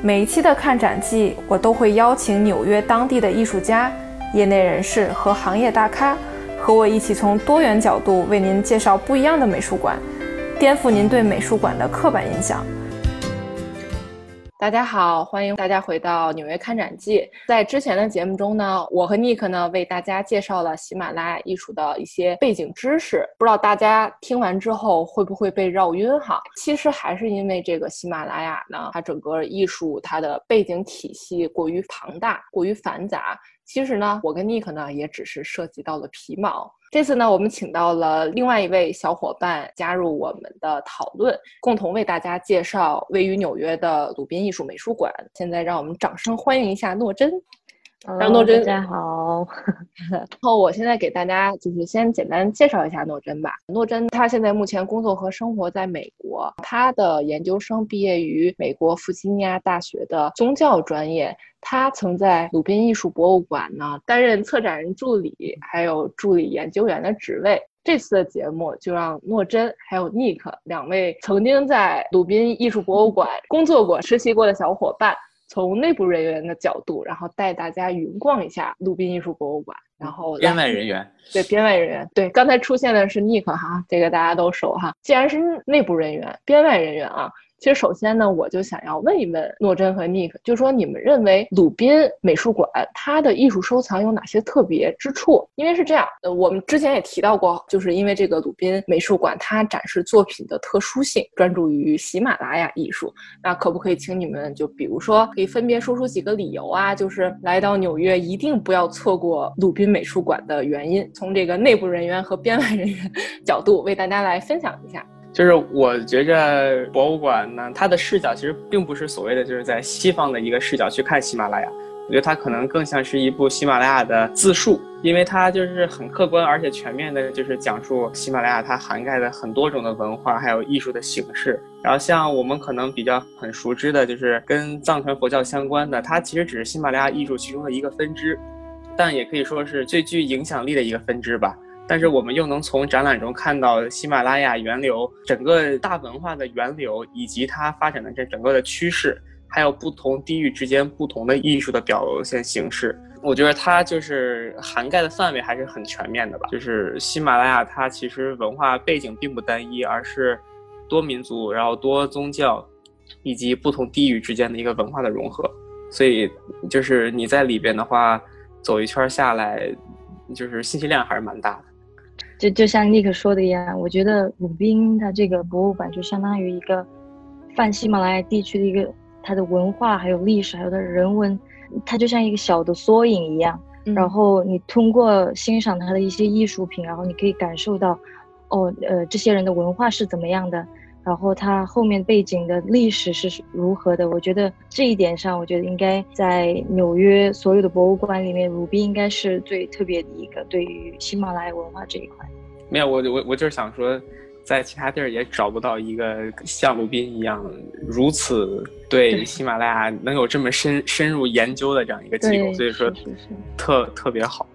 每一期的看展季，我都会邀请纽约当地的艺术家、业内人士和行业大咖，和我一起从多元角度为您介绍不一样的美术馆，颠覆您对美术馆的刻板印象。大家好，欢迎大家回到纽约看展记。在之前的节目中呢，我和尼克呢为大家介绍了喜马拉雅艺术的一些背景知识，不知道大家听完之后会不会被绕晕哈？其实还是因为这个喜马拉雅呢，它整个艺术它的背景体系过于庞大，过于繁杂。其实呢，我跟 Nick 呢也只是涉及到了皮毛。这次呢，我们请到了另外一位小伙伴加入我们的讨论，共同为大家介绍位于纽约的鲁宾艺术美术馆。现在让我们掌声欢迎一下诺真。让诺真，大家好。然后我现在给大家就是先简单介绍一下诺真吧。诺真他现在目前工作和生活在美国，他的研究生毕业于美国弗吉尼亚大学的宗教专业。他曾在鲁宾艺术博物馆呢担任策展人助理，还有助理研究员的职位。这次的节目就让诺珍还有 Nick 两位曾经在鲁宾艺术博物馆工作过、实习过的小伙伴。从内部人员的角度，然后带大家云逛一下鲁宾艺术博物馆，然后编外人员，对编外人员，对刚才出现的是 Nick 哈，这个大家都熟哈。既然是内部人员，编外人员啊。其实，首先呢，我就想要问一问诺真和 Nick，就说你们认为鲁宾美术馆它的艺术收藏有哪些特别之处？因为是这样，呃，我们之前也提到过，就是因为这个鲁宾美术馆它展示作品的特殊性，专注于喜马拉雅艺术。那可不可以请你们就比如说，可以分别说出几个理由啊？就是来到纽约一定不要错过鲁宾美术馆的原因，从这个内部人员和编外人员 角度为大家来分享一下。就是我觉着博物馆呢，它的视角其实并不是所谓的就是在西方的一个视角去看喜马拉雅，我觉得它可能更像是一部喜马拉雅的自述，因为它就是很客观而且全面的，就是讲述喜马拉雅它涵盖的很多种的文化还有艺术的形式。然后像我们可能比较很熟知的，就是跟藏传佛教相关的，它其实只是喜马拉雅艺术其中的一个分支，但也可以说是最具影响力的一个分支吧。但是我们又能从展览中看到喜马拉雅源流整个大文化的源流，以及它发展的这整个的趋势，还有不同地域之间不同的艺术的表现形式。我觉得它就是涵盖的范围还是很全面的吧。就是喜马拉雅它其实文化背景并不单一，而是多民族，然后多宗教，以及不同地域之间的一个文化的融合。所以就是你在里边的话，走一圈下来，就是信息量还是蛮大的。就就像尼克说的一样，我觉得鲁宾它这个博物馆就相当于一个泛喜马拉雅地区的一个它的文化，还有历史，还有它的人文，它就像一个小的缩影一样。然后你通过欣赏它的一些艺术品，然后你可以感受到，哦，呃，这些人的文化是怎么样的，然后它后面背景的历史是如何的。我觉得这一点上，我觉得应该在纽约所有的博物馆里面，鲁宾应该是最特别的一个，对于喜马拉雅文化这一块。没有，我我我就是想说，在其他地儿也找不到一个像鲁宾一样如此对喜马拉雅能有这么深深入研究的这样一个机构，所以说特特别好。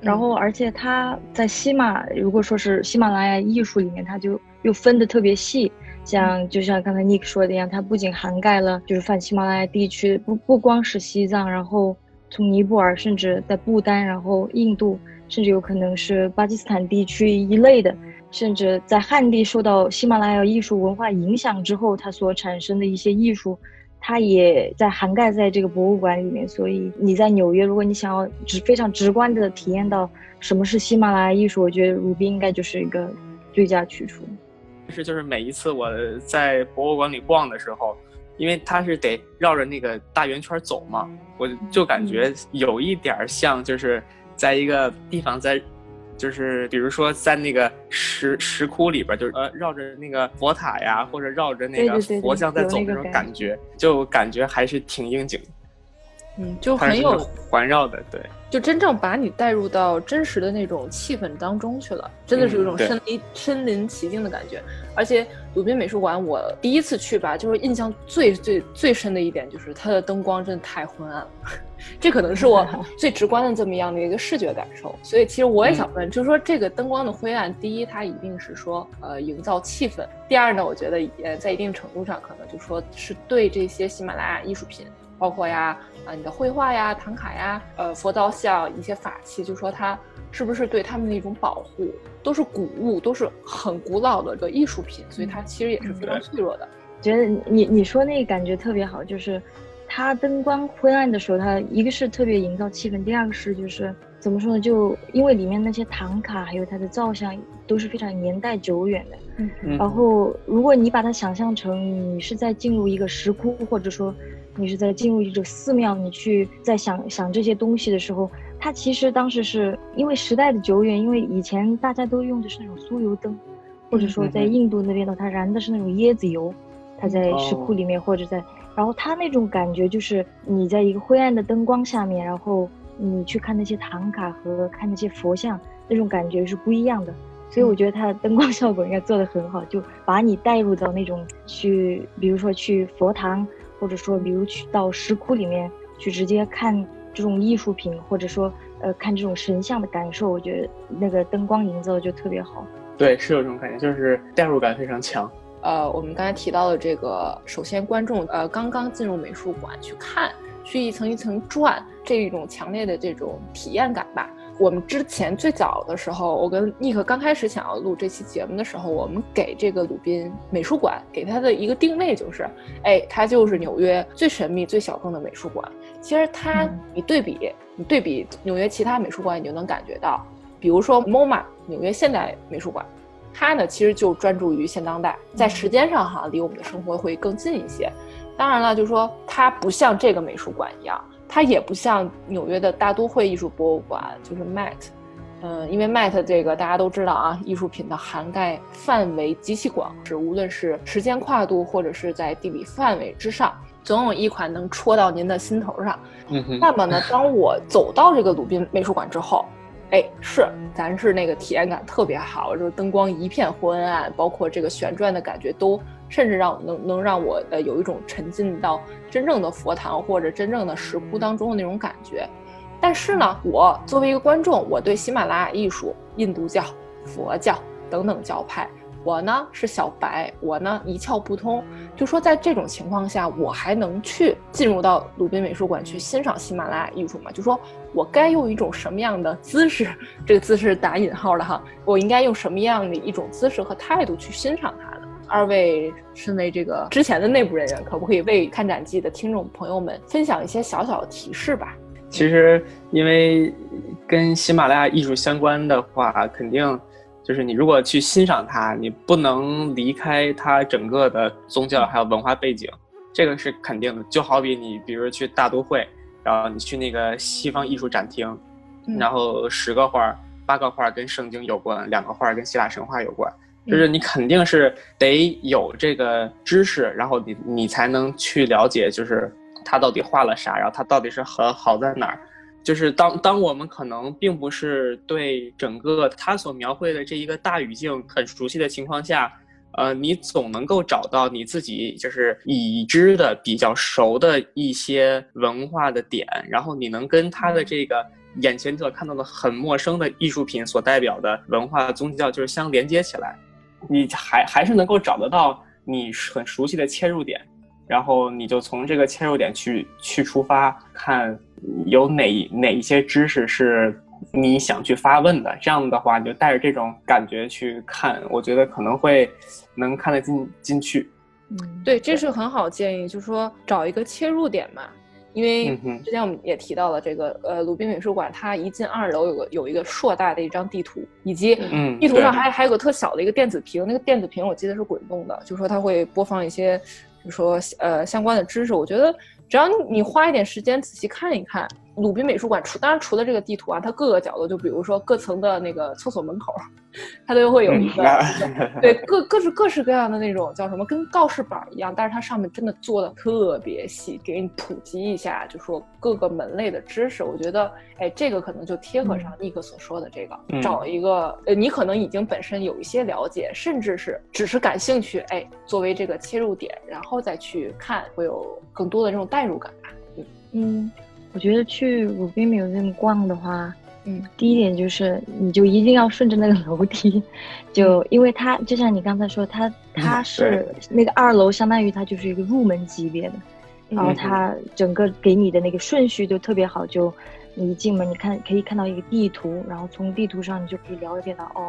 然后，而且他在喜马，如果说是喜马拉雅艺术里面，他就又分的特别细，像就像刚才 Nick 说的一样，它不仅涵盖了就是泛喜马拉雅地区，不不光是西藏，然后从尼泊尔，甚至在不丹，然后印度。甚至有可能是巴基斯坦地区一类的，甚至在汉地受到喜马拉雅艺术文化影响之后，它所产生的一些艺术，它也在涵盖在这个博物馆里面。所以你在纽约，如果你想要直非常直观的体验到什么是喜马拉雅艺术，我觉得鲁宾应该就是一个最佳去处。是，就是每一次我在博物馆里逛的时候，因为它是得绕着那个大圆圈走嘛，我就感觉有一点像就是。在一个地方，在就是比如说在那个石石窟里边，就是呃绕着那个佛塔呀，或者绕着那个佛像在走那种感觉，就感觉还是挺应景的。嗯，就很有环绕的，对，就真正把你带入到真实的那种气氛当中去了，真的是有种身临身临其境的感觉。而且鲁宾美术馆，我第一次去吧，就是印象最最最深的一点就是它的灯光真的太昏暗了，这可能是我 最直观的这么样的一个视觉感受。所以其实我也想问，就是说这个灯光的灰暗，第一它一定是说呃营造气氛，第二呢，我觉得也在一定程度上可能就说是对这些喜马拉雅艺术品。包括呀，啊，你的绘画呀、唐卡呀，呃，佛造像一些法器，就说它是不是对他们的一种保护，都是古物，都是很古老的个艺术品，所以它其实也是非常脆弱的。觉得你你说那个感觉特别好，就是它灯光昏暗的时候，它一个是特别营造气氛，第二个是就是怎么说呢？就因为里面那些唐卡还有它的造像都是非常年代久远的，嗯，然后如果你把它想象成你是在进入一个石窟，或者说。你是在进入一种寺庙，你去在想想这些东西的时候，它其实当时是因为时代的久远，因为以前大家都用的是那种酥油灯，或者说在印度那边的它燃的是那种椰子油，它在石窟里面或者在，然后它那种感觉就是你在一个灰暗的灯光下面，然后你去看那些唐卡和看那些佛像，那种感觉是不一样的。所以我觉得它的灯光效果应该做得很好，就把你带入到那种去，比如说去佛堂。或者说，比如去到石窟里面去直接看这种艺术品，或者说，呃，看这种神像的感受，我觉得那个灯光营造就特别好。对，是有这种感觉，就是代入感非常强。呃，我们刚才提到的这个，首先观众呃刚刚进入美术馆去看，去一层一层转，这一种强烈的这种体验感吧。我们之前最早的时候，我跟尼克刚开始想要录这期节目的时候，我们给这个鲁宾美术馆给他的一个定位就是，哎，它就是纽约最神秘、最小众的美术馆。其实它，你对比，你对比纽约其他美术馆，你就能感觉到，比如说 MoMA 纽约现代美术馆，它呢其实就专注于现当代，在时间上哈离我们的生活会更近一些。当然了，就是说它不像这个美术馆一样。它也不像纽约的大都会艺术博物馆，就是 Met，嗯，因为 Met 这个大家都知道啊，艺术品的涵盖范围极其广，是无论是时间跨度或者是在地理范围之上，总有一款能戳到您的心头上。那么呢，当我走到这个鲁宾美术馆之后，哎，是，咱是那个体验感特别好，就是灯光一片昏暗，包括这个旋转的感觉都。甚至让能能让我呃有一种沉浸到真正的佛堂或者真正的石窟当中的那种感觉，但是呢，我作为一个观众，我对喜马拉雅艺术、印度教、佛教等等教派，我呢是小白，我呢一窍不通。就说在这种情况下，我还能去进入到鲁宾美术馆去欣赏喜马拉雅艺术吗？就说我该用一种什么样的姿势？这个姿势打引号的哈，我应该用什么样的一种姿势和态度去欣赏它？二位身为这个之前的内部人员，可不可以为看展记的听众朋友们分享一些小小的提示吧？其实，因为跟喜马拉雅艺术相关的话，肯定就是你如果去欣赏它，你不能离开它整个的宗教还有文化背景，这个是肯定的。就好比你，比如去大都会，然后你去那个西方艺术展厅，然后十个画、八个画跟圣经有关，两个画跟希腊神话有关。就是你肯定是得有这个知识，然后你你才能去了解，就是他到底画了啥，然后他到底是好好在哪儿。就是当当我们可能并不是对整个他所描绘的这一个大语境很熟悉的情况下，呃，你总能够找到你自己就是已知的比较熟的一些文化的点，然后你能跟他的这个眼前所看到的很陌生的艺术品所代表的文化宗教就是相连接起来。你还还是能够找得到你很熟悉的切入点，然后你就从这个切入点去去出发，看有哪哪一些知识是你想去发问的。这样的话，你就带着这种感觉去看，我觉得可能会能看得进进去。嗯，对，这是很好建议，就是说找一个切入点嘛。因为之前我们也提到了这个，呃，鲁宾美术馆，它一进二楼有个有一个硕大的一张地图，以及地图上还还有个特小的一个电子屏，那个电子屏我记得是滚动的，就说它会播放一些，就说呃相关的知识。我觉得只要你花一点时间仔细看一看，鲁宾美术馆除当然除了这个地图啊，它各个角落，就比如说各层的那个厕所门口，它都会有一个，对各各式各式各样的那种叫什么，跟告示板一样，但是它上面真的做的特别细，给你普及一下，就说各个门类的知识。我觉得，哎，这个可能就贴合上尼克所说的这个，找一个呃，你可能已经本身有一些了解，甚至是只是感兴趣，哎，作为这个切入点，然后再去看，会有更多的这种代入感吧。嗯。我觉得去鲁滨没有那么逛的话，嗯，第一点就是你就一定要顺着那个楼梯，就因为它就像你刚才说，它它是那个二楼，相当于它就是一个入门级别的，然后它整个给你的那个顺序就特别好，就你一进门，你看可以看到一个地图，然后从地图上你就可以了解到，哦，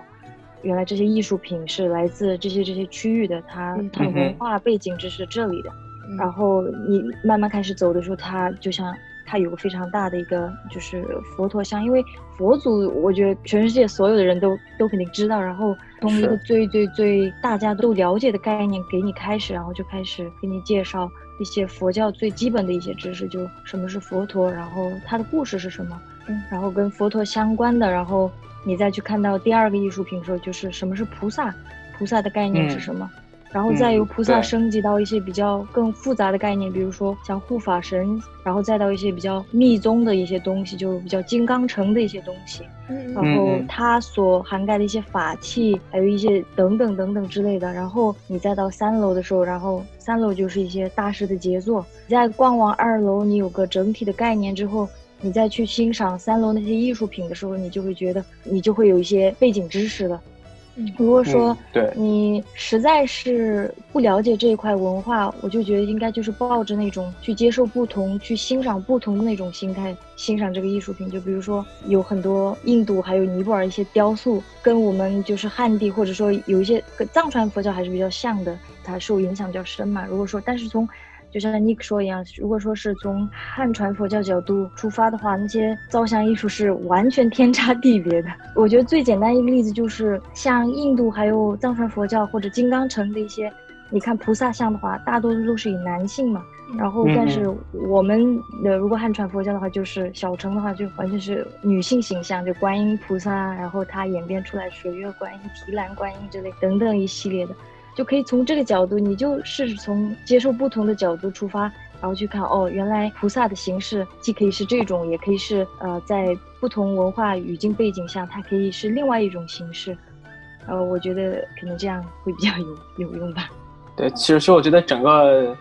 原来这些艺术品是来自这些这些区域的，它它的文化背景就是这里的，然后你慢慢开始走的时候，它就像。它有个非常大的一个就是佛陀像，因为佛祖，我觉得全世界所有的人都都肯定知道。然后从一个最最最大家都了解的概念给你开始，然后就开始给你介绍一些佛教最基本的一些知识，就什么是佛陀，然后他的故事是什么，嗯，然后跟佛陀相关的，然后你再去看到第二个艺术品的时候，就是什么是菩萨，菩萨的概念是什么。然后再由菩萨升级到一些比较更复杂的概念，比如说像护法神，然后再到一些比较密宗的一些东西，就比较金刚乘的一些东西。然后它所涵盖的一些法器，还有一些等等等等之类的。然后你再到三楼的时候，然后三楼就是一些大师的杰作。你在逛完二楼，你有个整体的概念之后，你再去欣赏三楼那些艺术品的时候，你就会觉得你就会有一些背景知识了。如果说你实在是不了解这一块文化，我就觉得应该就是抱着那种去接受不同、去欣赏不同的那种心态欣赏这个艺术品。就比如说有很多印度还有尼泊尔一些雕塑，跟我们就是汉地或者说有一些跟藏传佛教还是比较像的，它受影响比较深嘛。如果说但是从就像 Nick 说一样，如果说是从汉传佛教角度出发的话，那些造像艺术是完全天差地别的。我觉得最简单一个例子就是像印度还有藏传佛教或者金刚城的一些，你看菩萨像的话，大多数都是以男性嘛。然后，但是我们的如果汉传佛教的话，就是小乘的话，就完全是女性形象，就观音菩萨，然后它演变出来水月观音、提篮观音之类等等一系列的。就可以从这个角度，你就试着从接受不同的角度出发，然后去看哦，原来菩萨的形式既可以是这种，也可以是呃，在不同文化语境背景下，它可以是另外一种形式。呃，我觉得可能这样会比较有有用吧。对，其实其实我觉得整个。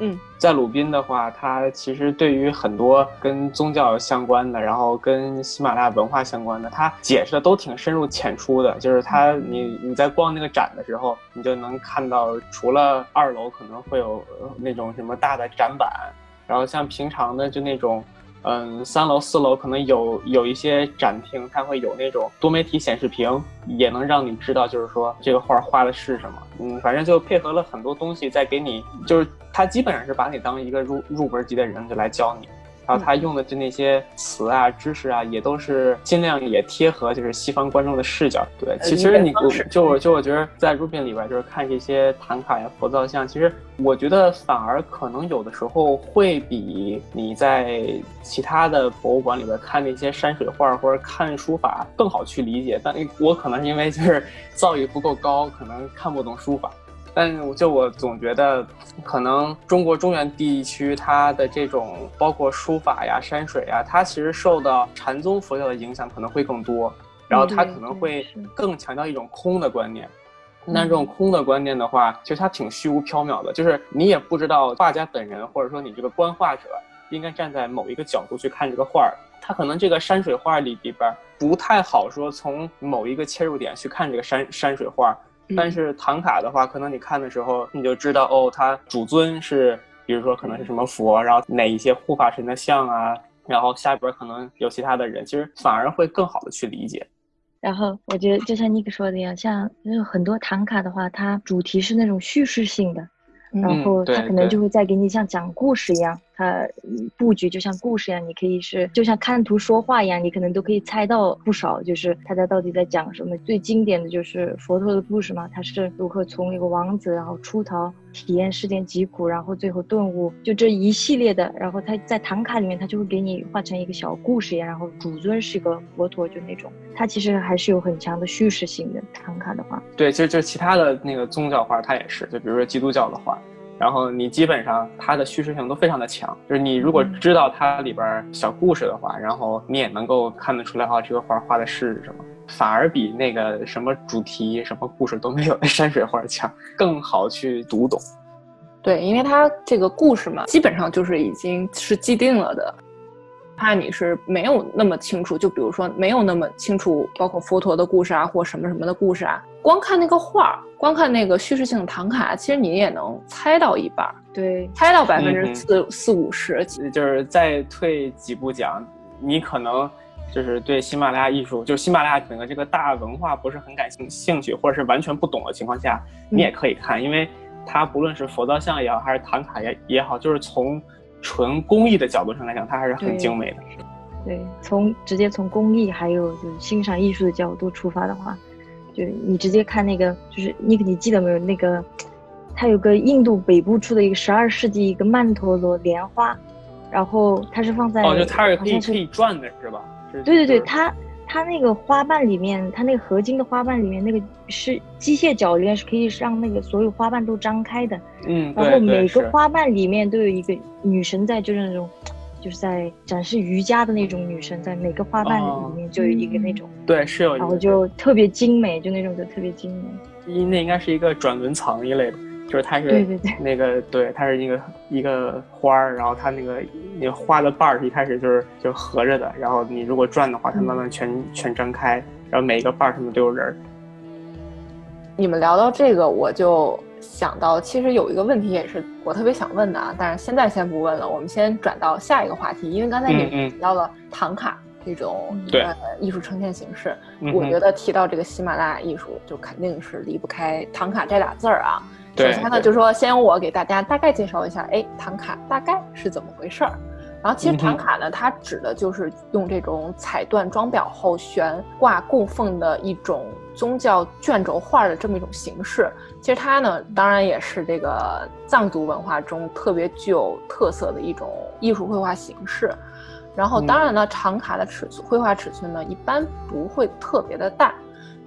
嗯，在鲁宾的话，他其实对于很多跟宗教相关的，然后跟喜马拉雅文化相关的，他解释的都挺深入浅出的。就是他，你你在逛那个展的时候，你就能看到，除了二楼可能会有那种什么大的展板，然后像平常的就那种。嗯，三楼、四楼可能有有一些展厅，它会有那种多媒体显示屏，也能让你知道，就是说这个画画的是什么。嗯，反正就配合了很多东西，在给你，就是它基本上是把你当一个入入门级的人就来教你。然后他用的就那些词啊、知识啊，也都是尽量也贴合就是西方观众的视角。对，其实你就我就我觉得在 Rubin 里边就是看这些唐卡呀、佛造像，其实我觉得反而可能有的时候会比你在其他的博物馆里边看那些山水画或者看书法更好去理解。但我可能是因为就是造诣不够高，可能看不懂书法。但就我总觉得，可能中国中原地区它的这种包括书法呀、山水呀，它其实受到禅宗佛教的影响可能会更多，然后它可能会更强调一种空的观念。但这种空的观念的话，其实它挺虚无缥缈的，就是你也不知道画家本人或者说你这个观画者应该站在某一个角度去看这个画儿。它可能这个山水画里里边不太好说从某一个切入点去看这个山山水画。但是唐卡的话，可能你看的时候，你就知道哦，它主尊是，比如说可能是什么佛，然后哪一些护法神的像啊，然后下边可能有其他的人，其实反而会更好的去理解。然后我觉得就像尼克说的一样，像有很多唐卡的话，它主题是那种叙事性的，然后它可能就会再给你像讲故事一样。它布局就像故事一样，你可以是就像看图说话一样，你可能都可以猜到不少，就是他在到底在讲什么。最经典的就是佛陀的故事嘛，他是如何从一个王子然后出逃，体验世间疾苦，然后最后顿悟，就这一系列的。然后他在唐卡里面，他就会给你画成一个小故事一样，然后主尊是一个佛陀，就那种，他其实还是有很强的叙事性的。唐卡的话，对，其实就其他的那个宗教画，它也是，就比如说基督教的画。然后你基本上它的叙事性都非常的强，就是你如果知道它里边小故事的话，然后你也能够看得出来啊，这个画画的是什么，反而比那个什么主题、什么故事都没有那 山水画强，更好去读懂。对，因为它这个故事嘛，基本上就是已经是既定了的。怕你是没有那么清楚，就比如说没有那么清楚，包括佛陀的故事啊，或什么什么的故事啊，光看那个画，光看那个叙事性的唐卡，其实你也能猜到一半，对，猜到百分之四四五十。就是再退几步讲，你可能就是对喜马拉雅艺术，就是喜马拉雅整个这个大文化不是很感兴兴趣，或者是完全不懂的情况下，你也可以看，因为它不论是佛造像也好，还是唐卡也也好，就是从。纯工艺的角度上来讲，它还是很精美的。对，从直接从工艺还有就是欣赏艺术的角度出发的话，就你直接看那个，就是你你记得没有？那个它有个印度北部出的一个十二世纪一个曼陀罗莲花，然后它是放在哦，就它是可以可以转的是吧？对对对，它它那个花瓣里面，它那个合金的花瓣里面那个是机械铰链，是可以让那个所有花瓣都张开的。嗯，然后每个花瓣里面都有一个女神在，就是那种，就是在展示瑜伽的那种女神，在每个花瓣里面就有一个那种，对，是有一个，然后就特别精美，就那种就特别精美。应那应该是一个转轮藏一类的，就是它是对对对，那个对，它是一个一个花儿，然后它那个那个花的瓣儿一开始就是就合着的，然后你如果转的话，它慢慢全全张开，然后每一个瓣儿上面都有人儿。你们聊到这个，我就。想到其实有一个问题也是我特别想问的啊，但是现在先不问了，我们先转到下一个话题，因为刚才你们提到了唐卡这种呃艺术呈现形式，我觉得提到这个喜马拉雅艺术就肯定是离不开唐卡这俩字儿啊。首先呢，就说先由我给大家大概介绍一下，哎，唐卡大概是怎么回事儿。然后其实唐卡呢，它指的就是用这种彩缎装裱后悬挂供奉的一种宗教卷轴画的这么一种形式。其实它呢，当然也是这个藏族文化中特别具有特色的一种艺术绘画形式。然后当然呢，唐卡的尺寸绘画尺寸呢，一般不会特别的大，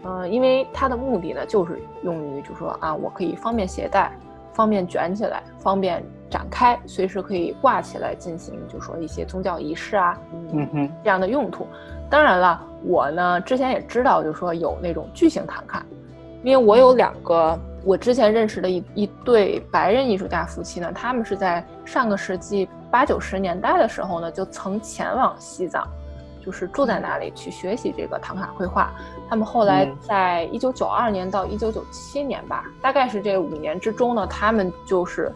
嗯，因为它的目的呢，就是用于就说啊，我可以方便携带，方便卷起来，方便。展开，随时可以挂起来进行，就说一些宗教仪式啊，嗯哼，这样的用途。当然了，我呢之前也知道，就说有那种巨型唐卡，因为我有两个我之前认识的一一对白人艺术家夫妻呢，他们是在上个世纪八九十年代的时候呢，就曾前往西藏，就是住在那里去学习这个唐卡绘画。他们后来在一九九二年到一九九七年吧，大概是这五年之中呢，他们就是。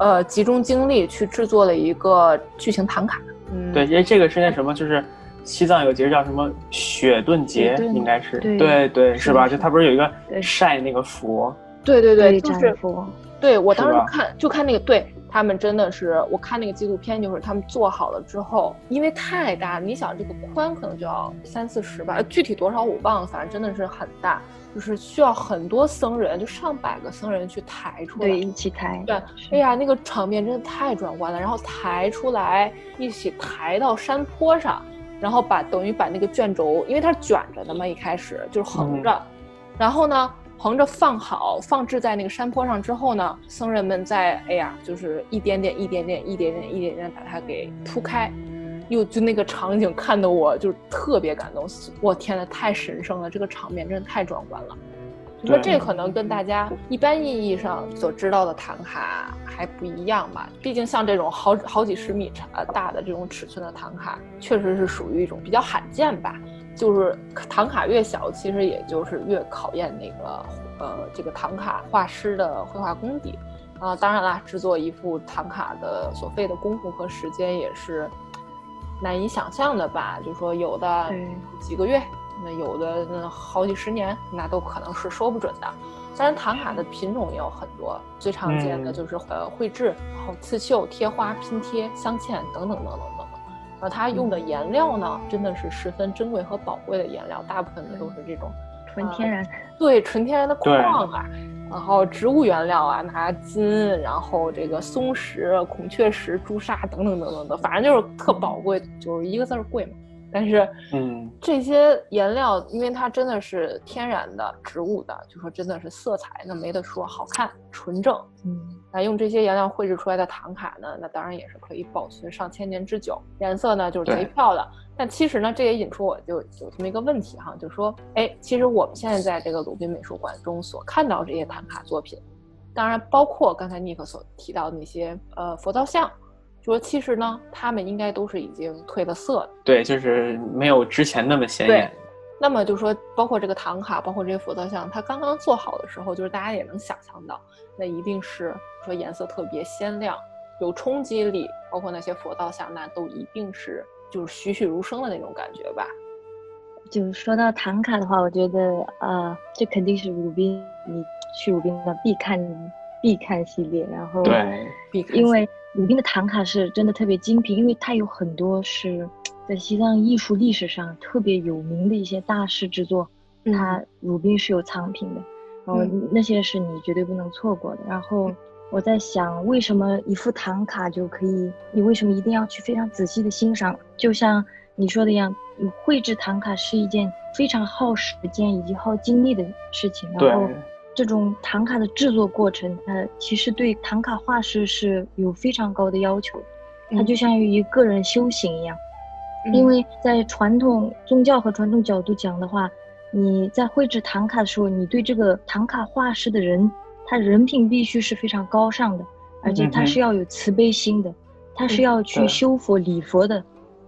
呃，集中精力去制作了一个巨型唐卡。嗯，对，因为这个是那什么，就是西藏有节叫什么雪顿节，应该是对对是吧？就他不是有一个晒那个佛？对对对，就是佛对我当时看就看那个，对他们真的是，我看那个纪录片，就是他们做好了之后，因为太大，你想这个宽可能就要三四十吧，具体多少我忘了，反正真的是很大。就是需要很多僧人，就上百个僧人去抬出来，对，一起抬。对，哎呀，那个场面真的太壮观了。然后抬出来，一起抬到山坡上，然后把等于把那个卷轴，因为它是卷着的嘛，一开始就是横着，然后呢，横着放好，放置在那个山坡上之后呢，僧人们在，哎呀，就是一点点、一点点、一点点、一点点把它给铺开。又就那个场景看得我就特别感动，我天呐，太神圣了！这个场面真的太壮观了。你说这可能跟大家一般意义上所知道的唐卡还不一样吧？毕竟像这种好好几十米长大的这种尺寸的唐卡，确实是属于一种比较罕见吧。就是唐卡越小，其实也就是越考验那个呃这个唐卡画师的绘画功底啊。当然啦，制作一幅唐卡的所费的功夫和时间也是。难以想象的吧，就说有的几个月，那有的那好几十年，那都可能是说不准的。当然，唐卡的品种也有很多，最常见的就是呃绘制，然后刺绣、贴花、拼贴、镶嵌等等等等等等。呃，它用的颜料呢，真的是十分珍贵和宝贵的颜料，大部分的都是这种纯天然，对，纯天然的矿啊，然后植物原料啊，拿金，然后这个松石、孔雀石、朱砂等等等等的，反正就是特宝贵，就是一个字儿贵嘛。但是，嗯，这些颜料，因为它真的是天然的植物的，就说真的是色彩那没得说，好看纯正。嗯，那用这些颜料绘制出来的唐卡呢，那当然也是可以保存上千年之久，颜色呢就是贼漂亮。但其实呢，这也引出我就有这么一个问题哈，就是说，哎，其实我们现在在这个鲁宾美术馆中所看到这些唐卡作品，当然包括刚才尼克所提到的那些呃佛造像。就说其实呢，他们应该都是已经褪了色的，对，就是没有之前那么显眼。那么就说，包括这个唐卡，包括这些佛造像，它刚刚做好的时候，就是大家也能想象到，那一定是说颜色特别鲜亮，有冲击力。包括那些佛造像，那都一定是就是栩栩如生的那种感觉吧。就是说到唐卡的话，我觉得啊，这肯定是鲁宾，你去鲁宾的必看必看系列。然后对，因为。鲁宾的唐卡是真的特别精品，因为它有很多是在西藏艺术历史上特别有名的一些大师之作，它鲁宾是有藏品的，然后那些是你绝对不能错过的。然后我在想，为什么一副唐卡就可以？你为什么一定要去非常仔细的欣赏？就像你说的一样，绘制唐卡是一件非常耗时间以及耗精力的事情。然后。这种唐卡的制作过程，它其实对唐卡画师是有非常高的要求，它就像于一个人修行一样。因为在传统宗教和传统角度讲的话，你在绘制唐卡的时候，你对这个唐卡画师的人，他人品必须是非常高尚的，而且他是要有慈悲心的，他是要去修佛礼佛的。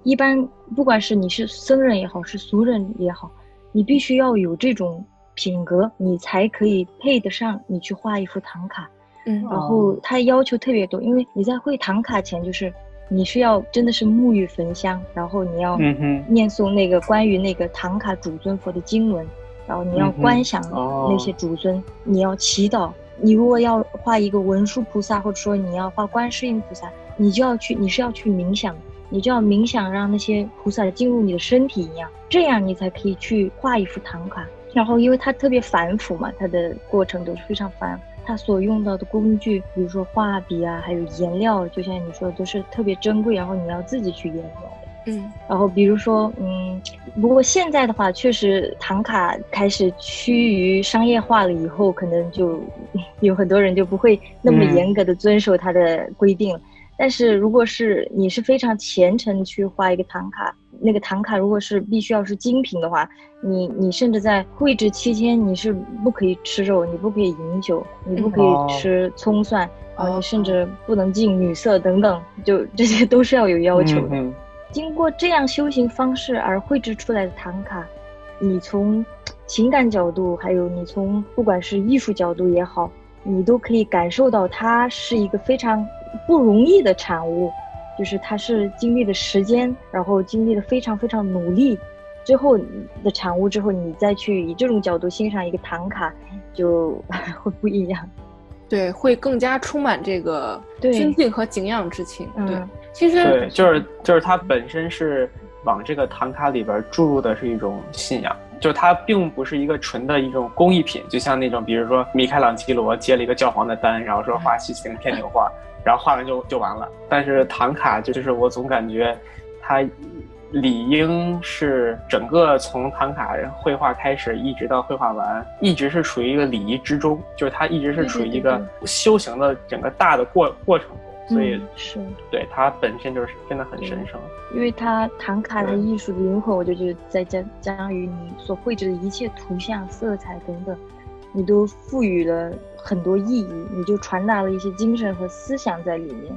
一般不管是你是僧人也好，是俗人也好，你必须要有这种。品格，你才可以配得上你去画一幅唐卡，嗯，然后他要求特别多，因为你在绘唐卡前，就是你是要真的是沐浴焚香，然后你要念诵那个关于那个唐卡主尊佛的经文，然后你要观想那些主尊，你要祈祷。你如果要画一个文殊菩萨，或者说你要画观世音菩萨，你就要去，你是要去冥想，你就要冥想让那些菩萨进入你的身体一样，这样你才可以去画一幅唐卡。然后，因为它特别繁复嘛，它的过程都是非常繁。它所用到的工具，比如说画笔啊，还有颜料，就像你说的，都是特别珍贵。然后你要自己去研磨的。嗯。然后比如说，嗯，不过现在的话，确实唐卡开始趋于商业化了，以后可能就 有很多人就不会那么严格的遵守它的规定了。但是如果是你是非常虔诚去画一个唐卡。那个唐卡如果是必须要是精品的话，你你甚至在绘制期间你是不可以吃肉，你不可以饮酒，你不可以吃葱蒜，啊，你甚至不能近女色等等，就这些都是要有要求的。经过这样修行方式而绘制出来的唐卡，你从情感角度，还有你从不管是艺术角度也好，你都可以感受到它是一个非常不容易的产物。就是它是经历了时间，然后经历了非常非常努力之后的产物，之后你再去以这种角度欣赏一个唐卡，就 会不一样。对，会更加充满这个尊敬和敬仰之情。对，其实对，就是就是它本身是往这个唐卡里边注入的是一种信仰，就它并不是一个纯的一种工艺品，就像那种比如说米开朗基罗接了一个教皇的单，然后说画西行天女画。然后画完就就完了，但是唐卡就是我总感觉，它理应是整个从唐卡绘画开始一直到绘画完，一直是处于一个礼仪之中，就是它一直是处于一个修行的整个大的过过程，所以是对它本身就是真的很神圣。因为它唐卡的艺术的灵魂，我就觉得在将将于你所绘制的一切图像、色彩等等。你都赋予了很多意义，你就传达了一些精神和思想在里面。